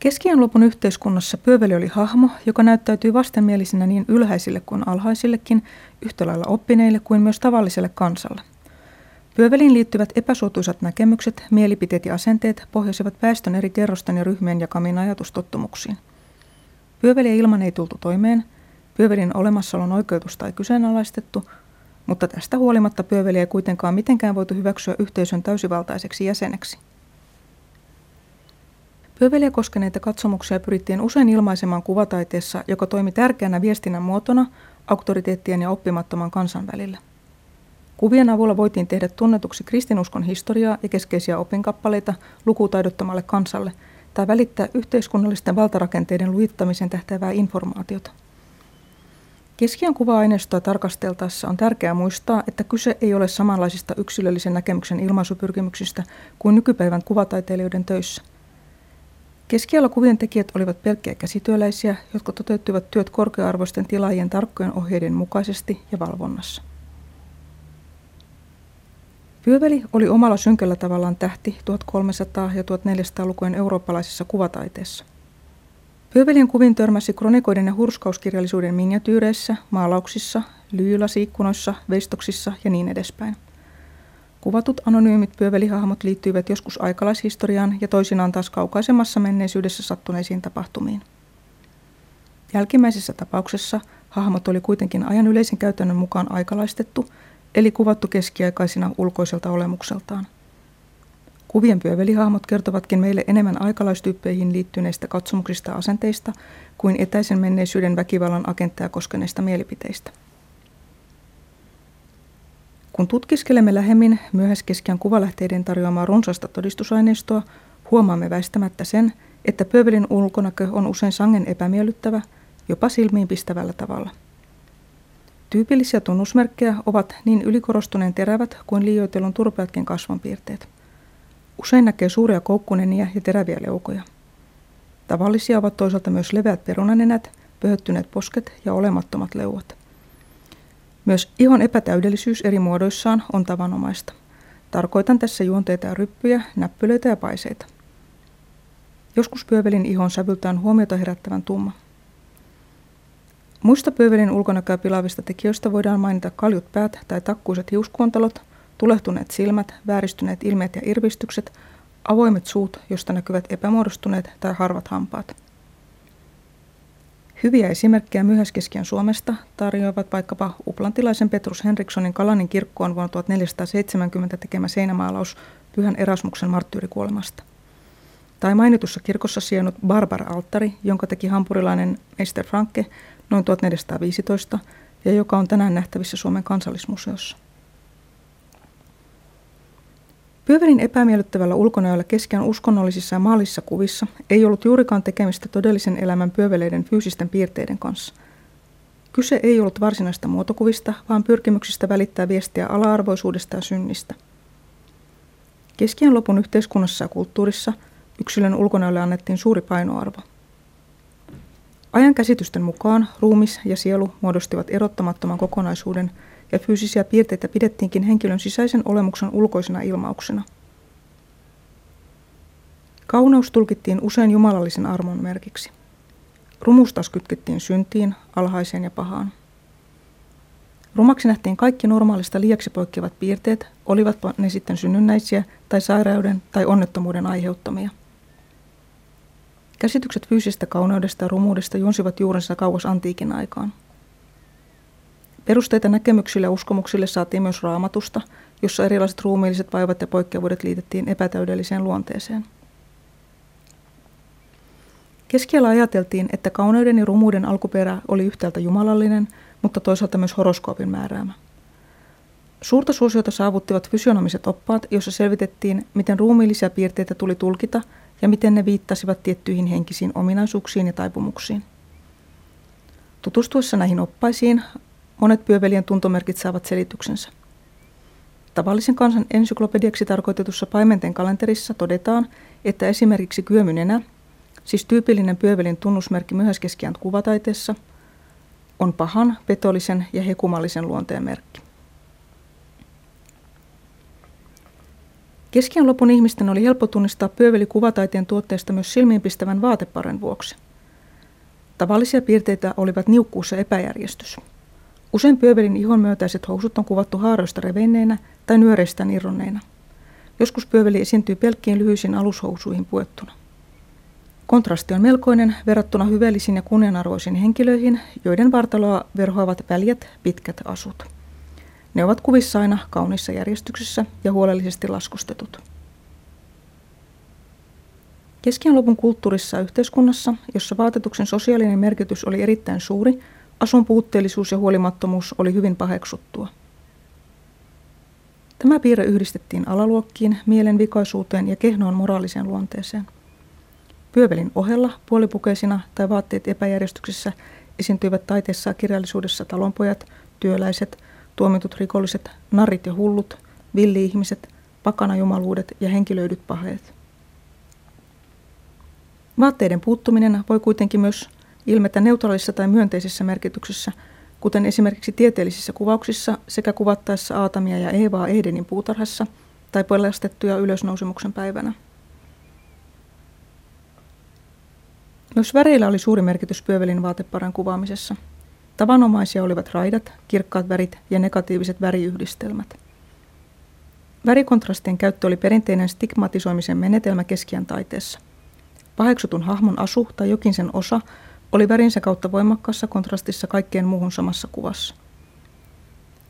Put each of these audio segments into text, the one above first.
Keskiän lopun yhteiskunnassa pyöveli oli hahmo, joka näyttäytyi vastenmielisenä niin ylhäisille kuin alhaisillekin, yhtä lailla oppineille kuin myös tavalliselle kansalle. Pyöveliin liittyvät epäsuotuisat näkemykset, mielipiteet ja asenteet pohjasivat väestön eri kerrosten ja ryhmien jakamiin ajatustottumuksiin. Pyöveliä ilman ei tultu toimeen, pyövelin olemassaolon oikeutusta ei kyseenalaistettu, mutta tästä huolimatta pyöveliä ei kuitenkaan mitenkään voitu hyväksyä yhteisön täysivaltaiseksi jäseneksi. Pyöveliä koskeneita katsomuksia pyrittiin usein ilmaisemaan kuvataiteessa, joka toimi tärkeänä viestinnän muotona auktoriteettien ja oppimattoman kansan välillä. Kuvien avulla voitiin tehdä tunnetuksi kristinuskon historiaa ja keskeisiä opinkappaleita lukutaidottomalle kansalle tai välittää yhteiskunnallisten valtarakenteiden lujittamiseen tähtäävää informaatiota. Keskiön kuva-aineistoa tarkasteltaessa on tärkeää muistaa, että kyse ei ole samanlaisista yksilöllisen näkemyksen ilmaisupyrkimyksistä kuin nykypäivän kuvataiteilijoiden töissä. Keskialla kuvien tekijät olivat pelkkiä käsityöläisiä, jotka toteuttivat työt korkea-arvoisten tilaajien tarkkojen ohjeiden mukaisesti ja valvonnassa. Pyöveli oli omalla synkällä tavallaan tähti 1300- ja 1400-lukujen eurooppalaisessa kuvataiteessa. Pyövelien kuvin törmäsi kronikoiden ja hurskauskirjallisuuden miniatyyreissä, maalauksissa, lyylasiikkunoissa, veistoksissa ja niin edespäin. Kuvatut anonyymit pyövelihahmot liittyivät joskus aikalaishistoriaan ja toisinaan taas kaukaisemmassa menneisyydessä sattuneisiin tapahtumiin. Jälkimmäisessä tapauksessa hahmot oli kuitenkin ajan yleisen käytännön mukaan aikalaistettu – eli kuvattu keskiaikaisina ulkoiselta olemukseltaan. Kuvien pyövelihahmot kertovatkin meille enemmän aikalaistyyppeihin liittyneistä katsomuksista asenteista kuin etäisen menneisyyden väkivallan agentteja koskeneista mielipiteistä. Kun tutkiskelemme lähemmin myöhäiskeskiän kuvalähteiden tarjoamaa runsasta todistusaineistoa, huomaamme väistämättä sen, että pövelin ulkonäkö on usein sangen epämiellyttävä, jopa silmiin pistävällä tavalla – Tyypillisiä tunnusmerkkejä ovat niin ylikorostuneen terävät kuin liioitelun turpeatkin kasvonpiirteet. Usein näkee suuria koukkunenia ja teräviä leukoja. Tavallisia ovat toisaalta myös leveät perunanenät, pöhöttyneet posket ja olemattomat leuat. Myös ihon epätäydellisyys eri muodoissaan on tavanomaista. Tarkoitan tässä juonteita ja ryppyjä, näppylöitä ja paiseita. Joskus pyövelin ihon sävyltään huomiota herättävän tumma. Muista pöövelin ulkonäköä pilaavista tekijöistä voidaan mainita kaljut päät tai takkuiset hiuskuontalot, tulehtuneet silmät, vääristyneet ilmeet ja irvistykset, avoimet suut, josta näkyvät epämuodostuneet tai harvat hampaat. Hyviä esimerkkejä myöhäiskeskiän Suomesta tarjoavat vaikkapa uplantilaisen Petrus Henrikssonin Kalanin kirkkoon vuonna 1470 tekemä seinämaalaus Pyhän Erasmuksen marttyyrikuolemasta. Tai mainitussa kirkossa sijainnut Barbar-alttari, jonka teki hampurilainen Meister Franke noin 1415 ja joka on tänään nähtävissä Suomen kansallismuseossa. Pyövelin epämiellyttävällä ulkonäöllä keskeään uskonnollisissa ja maallisissa kuvissa ei ollut juurikaan tekemistä todellisen elämän pyöveleiden fyysisten piirteiden kanssa. Kyse ei ollut varsinaista muotokuvista, vaan pyrkimyksistä välittää viestiä ala-arvoisuudesta ja synnistä. Keskiän lopun yhteiskunnassa ja kulttuurissa yksilön ulkonäölle annettiin suuri painoarvo. Ajan käsitysten mukaan ruumis ja sielu muodostivat erottamattoman kokonaisuuden ja fyysisiä piirteitä pidettiinkin henkilön sisäisen olemuksen ulkoisena ilmauksena. Kauneus tulkittiin usein jumalallisen armon merkiksi. Rumus taas kytkettiin syntiin, alhaiseen ja pahaan. Rumaksi nähtiin kaikki normaalista liiaksi poikkeavat piirteet, olivatpa ne sitten synnynnäisiä tai sairauden tai onnettomuuden aiheuttamia. Käsitykset fyysisestä kauneudesta ja rumuudesta juonsivat juurensa kauas antiikin aikaan. Perusteita näkemyksille ja uskomuksille saatiin myös raamatusta, jossa erilaiset ruumiilliset vaivat ja poikkeavuudet liitettiin epätäydelliseen luonteeseen. Keskiellä ajateltiin, että kauneuden ja rumuuden alkuperä oli yhtäältä jumalallinen, mutta toisaalta myös horoskoopin määräämä. Suurta suosiota saavuttivat fysionomiset oppaat, joissa selvitettiin, miten ruumiillisia piirteitä tuli tulkita – ja miten ne viittasivat tiettyihin henkisiin ominaisuuksiin ja taipumuksiin. Tutustuessa näihin oppaisiin monet pyövelien tuntomerkit saavat selityksensä. Tavallisen kansan ensyklopediaksi tarkoitetussa paimenten kalenterissa todetaan, että esimerkiksi kyömynenä, siis tyypillinen pyövelin tunnusmerkki myöhäiskeskiän kuvataiteessa, on pahan, petollisen ja hekumallisen luonteen merkki. Keskiän lopun ihmisten oli helppo tunnistaa pyöveli kuvataiteen tuotteesta myös silmiinpistävän vaateparen vuoksi. Tavallisia piirteitä olivat niukkuus ja epäjärjestys. Usein pyövelin ihon myötäiset housut on kuvattu haaroista revenneinä tai nyöreistä irronneina. Joskus pyöveli esiintyy pelkkiin lyhyisiin alushousuihin puettuna. Kontrasti on melkoinen verrattuna hyvällisiin ja kunnianarvoisiin henkilöihin, joiden vartaloa verhoavat väljät, pitkät asut. Ne ovat kuvissa aina kaunissa järjestyksessä ja huolellisesti laskustetut. Keskiän lopun kulttuurissa yhteiskunnassa, jossa vaatetuksen sosiaalinen merkitys oli erittäin suuri, asun puutteellisuus ja huolimattomuus oli hyvin paheksuttua. Tämä piirre yhdistettiin alaluokkiin, mielenvikaisuuteen ja kehnoon moraaliseen luonteeseen. Pyövelin ohella puolipukeisina tai vaatteet epäjärjestyksessä esiintyivät taiteessa ja kirjallisuudessa talonpojat, työläiset, tuomitut rikolliset, narit ja hullut, villi-ihmiset, pakanajumaluudet ja henkilöidyt paheet. Vaatteiden puuttuminen voi kuitenkin myös ilmetä neutraalissa tai myönteisessä merkityksessä, kuten esimerkiksi tieteellisissä kuvauksissa sekä kuvattaessa Aatamia ja Eevaa Edenin puutarhassa tai pelastettuja ylösnousemuksen päivänä. Myös väreillä oli suuri merkitys pyövelin vaateparan kuvaamisessa. Tavanomaisia olivat raidat, kirkkaat värit ja negatiiviset väriyhdistelmät. Värikontrastien käyttö oli perinteinen stigmatisoimisen menetelmä keskiän taiteessa. Paheksutun hahmon asu tai jokin sen osa oli värinsä kautta voimakkaassa kontrastissa kaikkeen muuhun samassa kuvassa.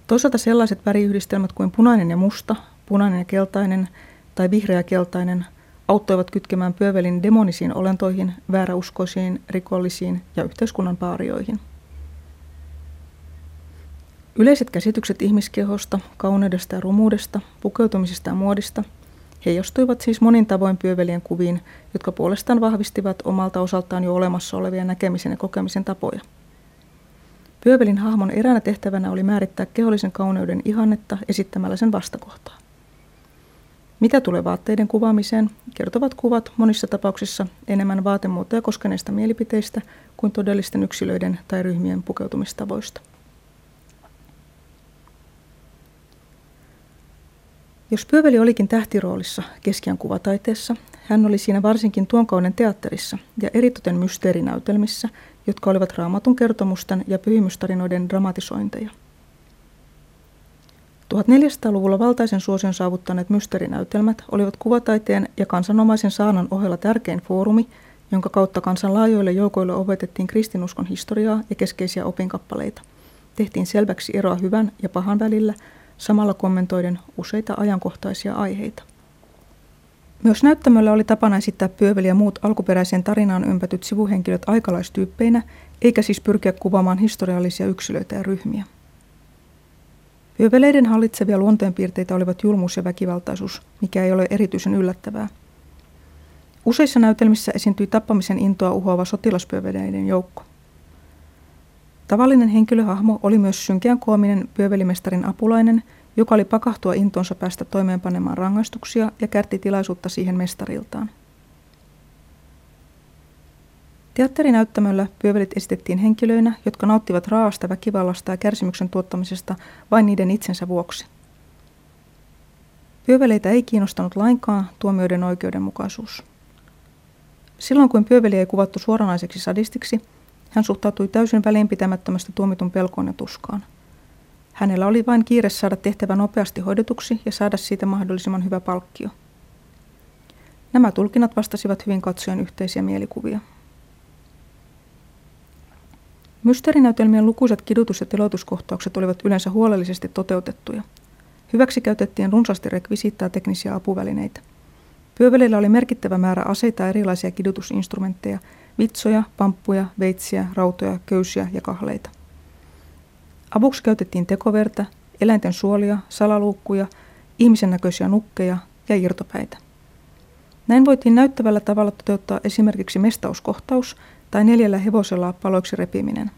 Toisaalta sellaiset väriyhdistelmät kuin punainen ja musta, punainen ja keltainen tai vihreä ja keltainen auttoivat kytkemään pyövelin demonisiin olentoihin, vääräuskoisiin, rikollisiin ja yhteiskunnan paarioihin. Yleiset käsitykset ihmiskehosta, kauneudesta ja rumuudesta, pukeutumisesta ja muodista – heijastuivat siis monin tavoin pyövelien kuviin, jotka puolestaan vahvistivat omalta osaltaan jo olemassa olevia näkemisen ja kokemisen tapoja. Pyövelin hahmon eräänä tehtävänä oli määrittää kehollisen kauneuden ihannetta esittämällä sen vastakohtaa. Mitä tulee vaatteiden kuvaamiseen, kertovat kuvat monissa tapauksissa enemmän vaatemuotoja koskeneista mielipiteistä kuin todellisten yksilöiden tai ryhmien pukeutumistavoista. Jos Pyöveli olikin tähtiroolissa keskiän kuvataiteessa, hän oli siinä varsinkin tuon kauden teatterissa ja eritoten mysteerinäytelmissä, jotka olivat raamatun kertomusten ja pyhimystarinoiden dramatisointeja. 1400-luvulla valtaisen suosion saavuttaneet mysteerinäytelmät olivat kuvataiteen ja kansanomaisen saanan ohella tärkein foorumi, jonka kautta kansan laajoille joukoille opetettiin kristinuskon historiaa ja keskeisiä opinkappaleita. Tehtiin selväksi eroa hyvän ja pahan välillä – samalla kommentoiden useita ajankohtaisia aiheita. Myös näyttämöllä oli tapana esittää pyöveli ja muut alkuperäiseen tarinaan ympätyt sivuhenkilöt aikalaistyyppeinä, eikä siis pyrkiä kuvaamaan historiallisia yksilöitä ja ryhmiä. Pyöveleiden hallitsevia luonteenpiirteitä olivat julmuus ja väkivaltaisuus, mikä ei ole erityisen yllättävää. Useissa näytelmissä esiintyi tappamisen intoa uhoava sotilaspyöveleiden joukko. Tavallinen henkilöhahmo oli myös synkeän koominen pyövelimestarin apulainen, joka oli pakahtua intonsa päästä toimeenpanemaan rangaistuksia ja kärti tilaisuutta siihen mestariltaan. Teatterinäyttämöllä pyövelit esitettiin henkilöinä, jotka nauttivat raasta väkivallasta ja kärsimyksen tuottamisesta vain niiden itsensä vuoksi. Pyöveleitä ei kiinnostanut lainkaan tuomioiden oikeudenmukaisuus. Silloin kun pyöveli ei kuvattu suoranaiseksi sadistiksi, hän suhtautui täysin välinpitämättömästi tuomitun pelkoon ja tuskaan. Hänellä oli vain kiire saada tehtävä nopeasti hoidetuksi ja saada siitä mahdollisimman hyvä palkkio. Nämä tulkinnat vastasivat hyvin katsojen yhteisiä mielikuvia. Mysteerinäytelmien lukuisat kidutus- ja teloituskohtaukset olivat yleensä huolellisesti toteutettuja. Hyväksi käytettiin runsaasti rekvisiittaa teknisiä apuvälineitä. Pyövelillä oli merkittävä määrä aseita ja erilaisia kidutusinstrumentteja – vitsoja, pamppuja, veitsiä, rautoja, köysiä ja kahleita. Avuksi käytettiin tekoverta, eläinten suolia, salaluukkuja, ihmisen näköisiä nukkeja ja irtopäitä. Näin voitiin näyttävällä tavalla toteuttaa esimerkiksi mestauskohtaus tai neljällä hevosella paloiksi repiminen.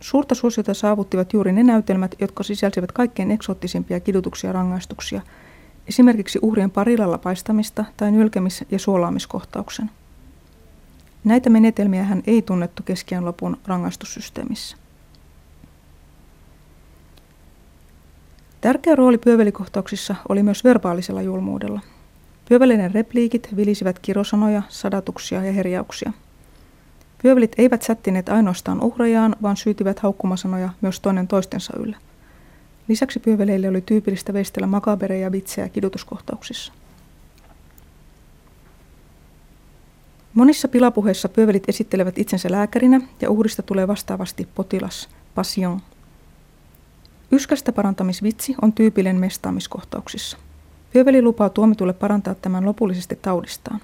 Suurta suosiota saavuttivat juuri ne näytelmät, jotka sisälsivät kaikkein eksoottisimpia kidutuksia ja rangaistuksia, esimerkiksi uhrien parilalla paistamista tai nylkemis- ja suolaamiskohtauksen. Näitä menetelmiä hän ei tunnettu keskiän lopun rangaistussysteemissä. Tärkeä rooli pyövelikohtauksissa oli myös verbaalisella julmuudella. Pyöveleiden repliikit vilisivät kirosanoja, sadatuksia ja herjauksia. Pyövelit eivät sättineet ainoastaan uhrajaan, vaan syytivät haukkumasanoja myös toinen toistensa yllä. Lisäksi pyöveleille oli tyypillistä veistellä makabereja vitsejä kidutuskohtauksissa. Monissa pilapuheissa pyövelit esittelevät itsensä lääkärinä ja uhrista tulee vastaavasti potilas, passion. Yskästä parantamisvitsi on tyypillinen mestaamiskohtauksissa. Pyöveli lupaa tuomitulle parantaa tämän lopullisesti taudistaan.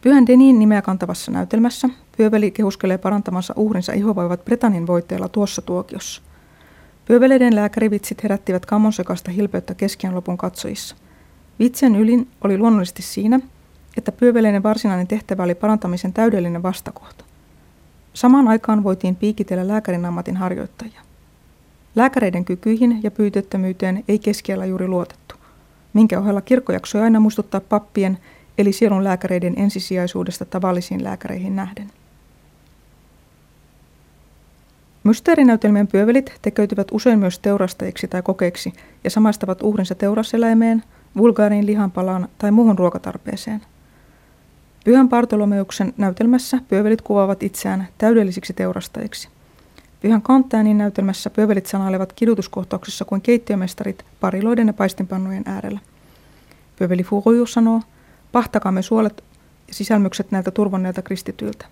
Pyhän Denin nimeä kantavassa näytelmässä Pyöveli kehuskelee parantamansa uhrinsa ihovoivat Bretanin voitteella tuossa tuokiossa. Pyöveleiden lääkärivitsit herättivät kammonsekasta hilpeyttä keskiän lopun katsojissa. Vitsien ylin oli luonnollisesti siinä, että pyöveleiden varsinainen tehtävä oli parantamisen täydellinen vastakohta. Samaan aikaan voitiin piikitellä lääkärin ammatin harjoittajia. Lääkäreiden kykyihin ja pyytettömyyteen ei keskiellä juuri luotettu, minkä ohella kirkko jaksoi aina muistuttaa pappien eli sielun lääkäreiden ensisijaisuudesta tavallisiin lääkäreihin nähden. Mysteerinäytelmien pyövelit tekeytyvät usein myös teurastajiksi tai kokeiksi ja samaistavat uhrinsa teuraseläimeen, vulgaariin lihanpalaan tai muuhun ruokatarpeeseen – Pyhän Bartolomeuksen näytelmässä pyövelit kuvaavat itseään täydellisiksi teurastajiksi. Pyhän Kantäänin näytelmässä pyövelit sanailevat kidutuskohtauksissa kuin keittiömestarit pariloiden ja paistinpannujen äärellä. Pyöveli Furuju sanoo, pahtakaamme suolet ja sisälmykset näiltä turvonneilta kristityiltä.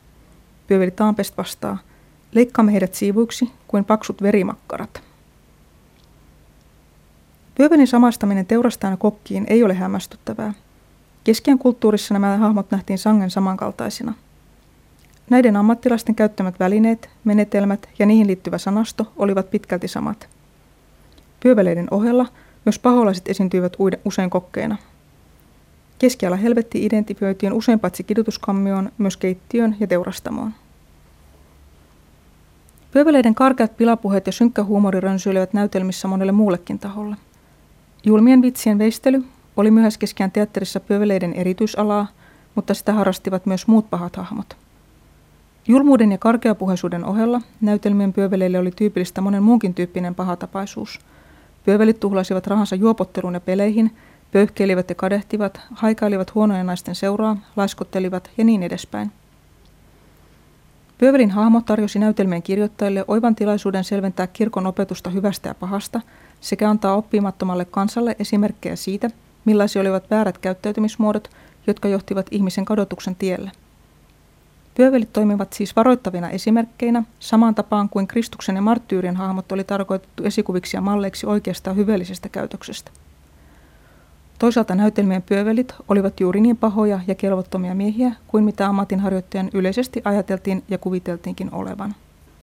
Pyöveli Taampest vastaa, leikkaamme heidät siivuiksi kuin paksut verimakkarat. Pyövelin samastaminen teurastajan kokkiin ei ole hämmästyttävää. Keskiän kulttuurissa nämä hahmot nähtiin sangen samankaltaisina. Näiden ammattilaisten käyttämät välineet, menetelmät ja niihin liittyvä sanasto olivat pitkälti samat. Pyöveleiden ohella myös paholaiset esiintyivät usein kokkeina. Keskiala helvetti identifioitiin usein paitsi kidutuskammioon, myös keittiöön ja teurastamoon. Pyöveleiden karkeat pilapuheet ja synkkä huumori rönsyilevät näytelmissä monelle muullekin taholle. Julmien vitsien veistely, oli myöhäiskeskään teatterissa pyöveleiden erityisalaa, mutta sitä harrastivat myös muut pahat hahmot. Julmuuden ja karkeapuheisuuden ohella näytelmien pyöveleille oli tyypillistä monen muunkin tyyppinen pahatapaisuus. Pyövelit tuhlasivat rahansa juopotteluun ja peleihin, pöyhkeilivät ja kadehtivat, haikailivat huonojen naisten seuraa, laiskottelivat ja niin edespäin. Pyövelin hahmo tarjosi näytelmien kirjoittajille oivan tilaisuuden selventää kirkon opetusta hyvästä ja pahasta sekä antaa oppimattomalle kansalle esimerkkejä siitä, millaisia olivat väärät käyttäytymismuodot, jotka johtivat ihmisen kadotuksen tielle. Pyövelit toimivat siis varoittavina esimerkkeinä, samaan tapaan kuin Kristuksen ja marttyyrien hahmot oli tarkoitettu esikuviksi ja malleiksi oikeasta ja hyveellisestä käytöksestä. Toisaalta näytelmien pyövelit olivat juuri niin pahoja ja kelvottomia miehiä kuin mitä ammatinharjoittajan yleisesti ajateltiin ja kuviteltiinkin olevan.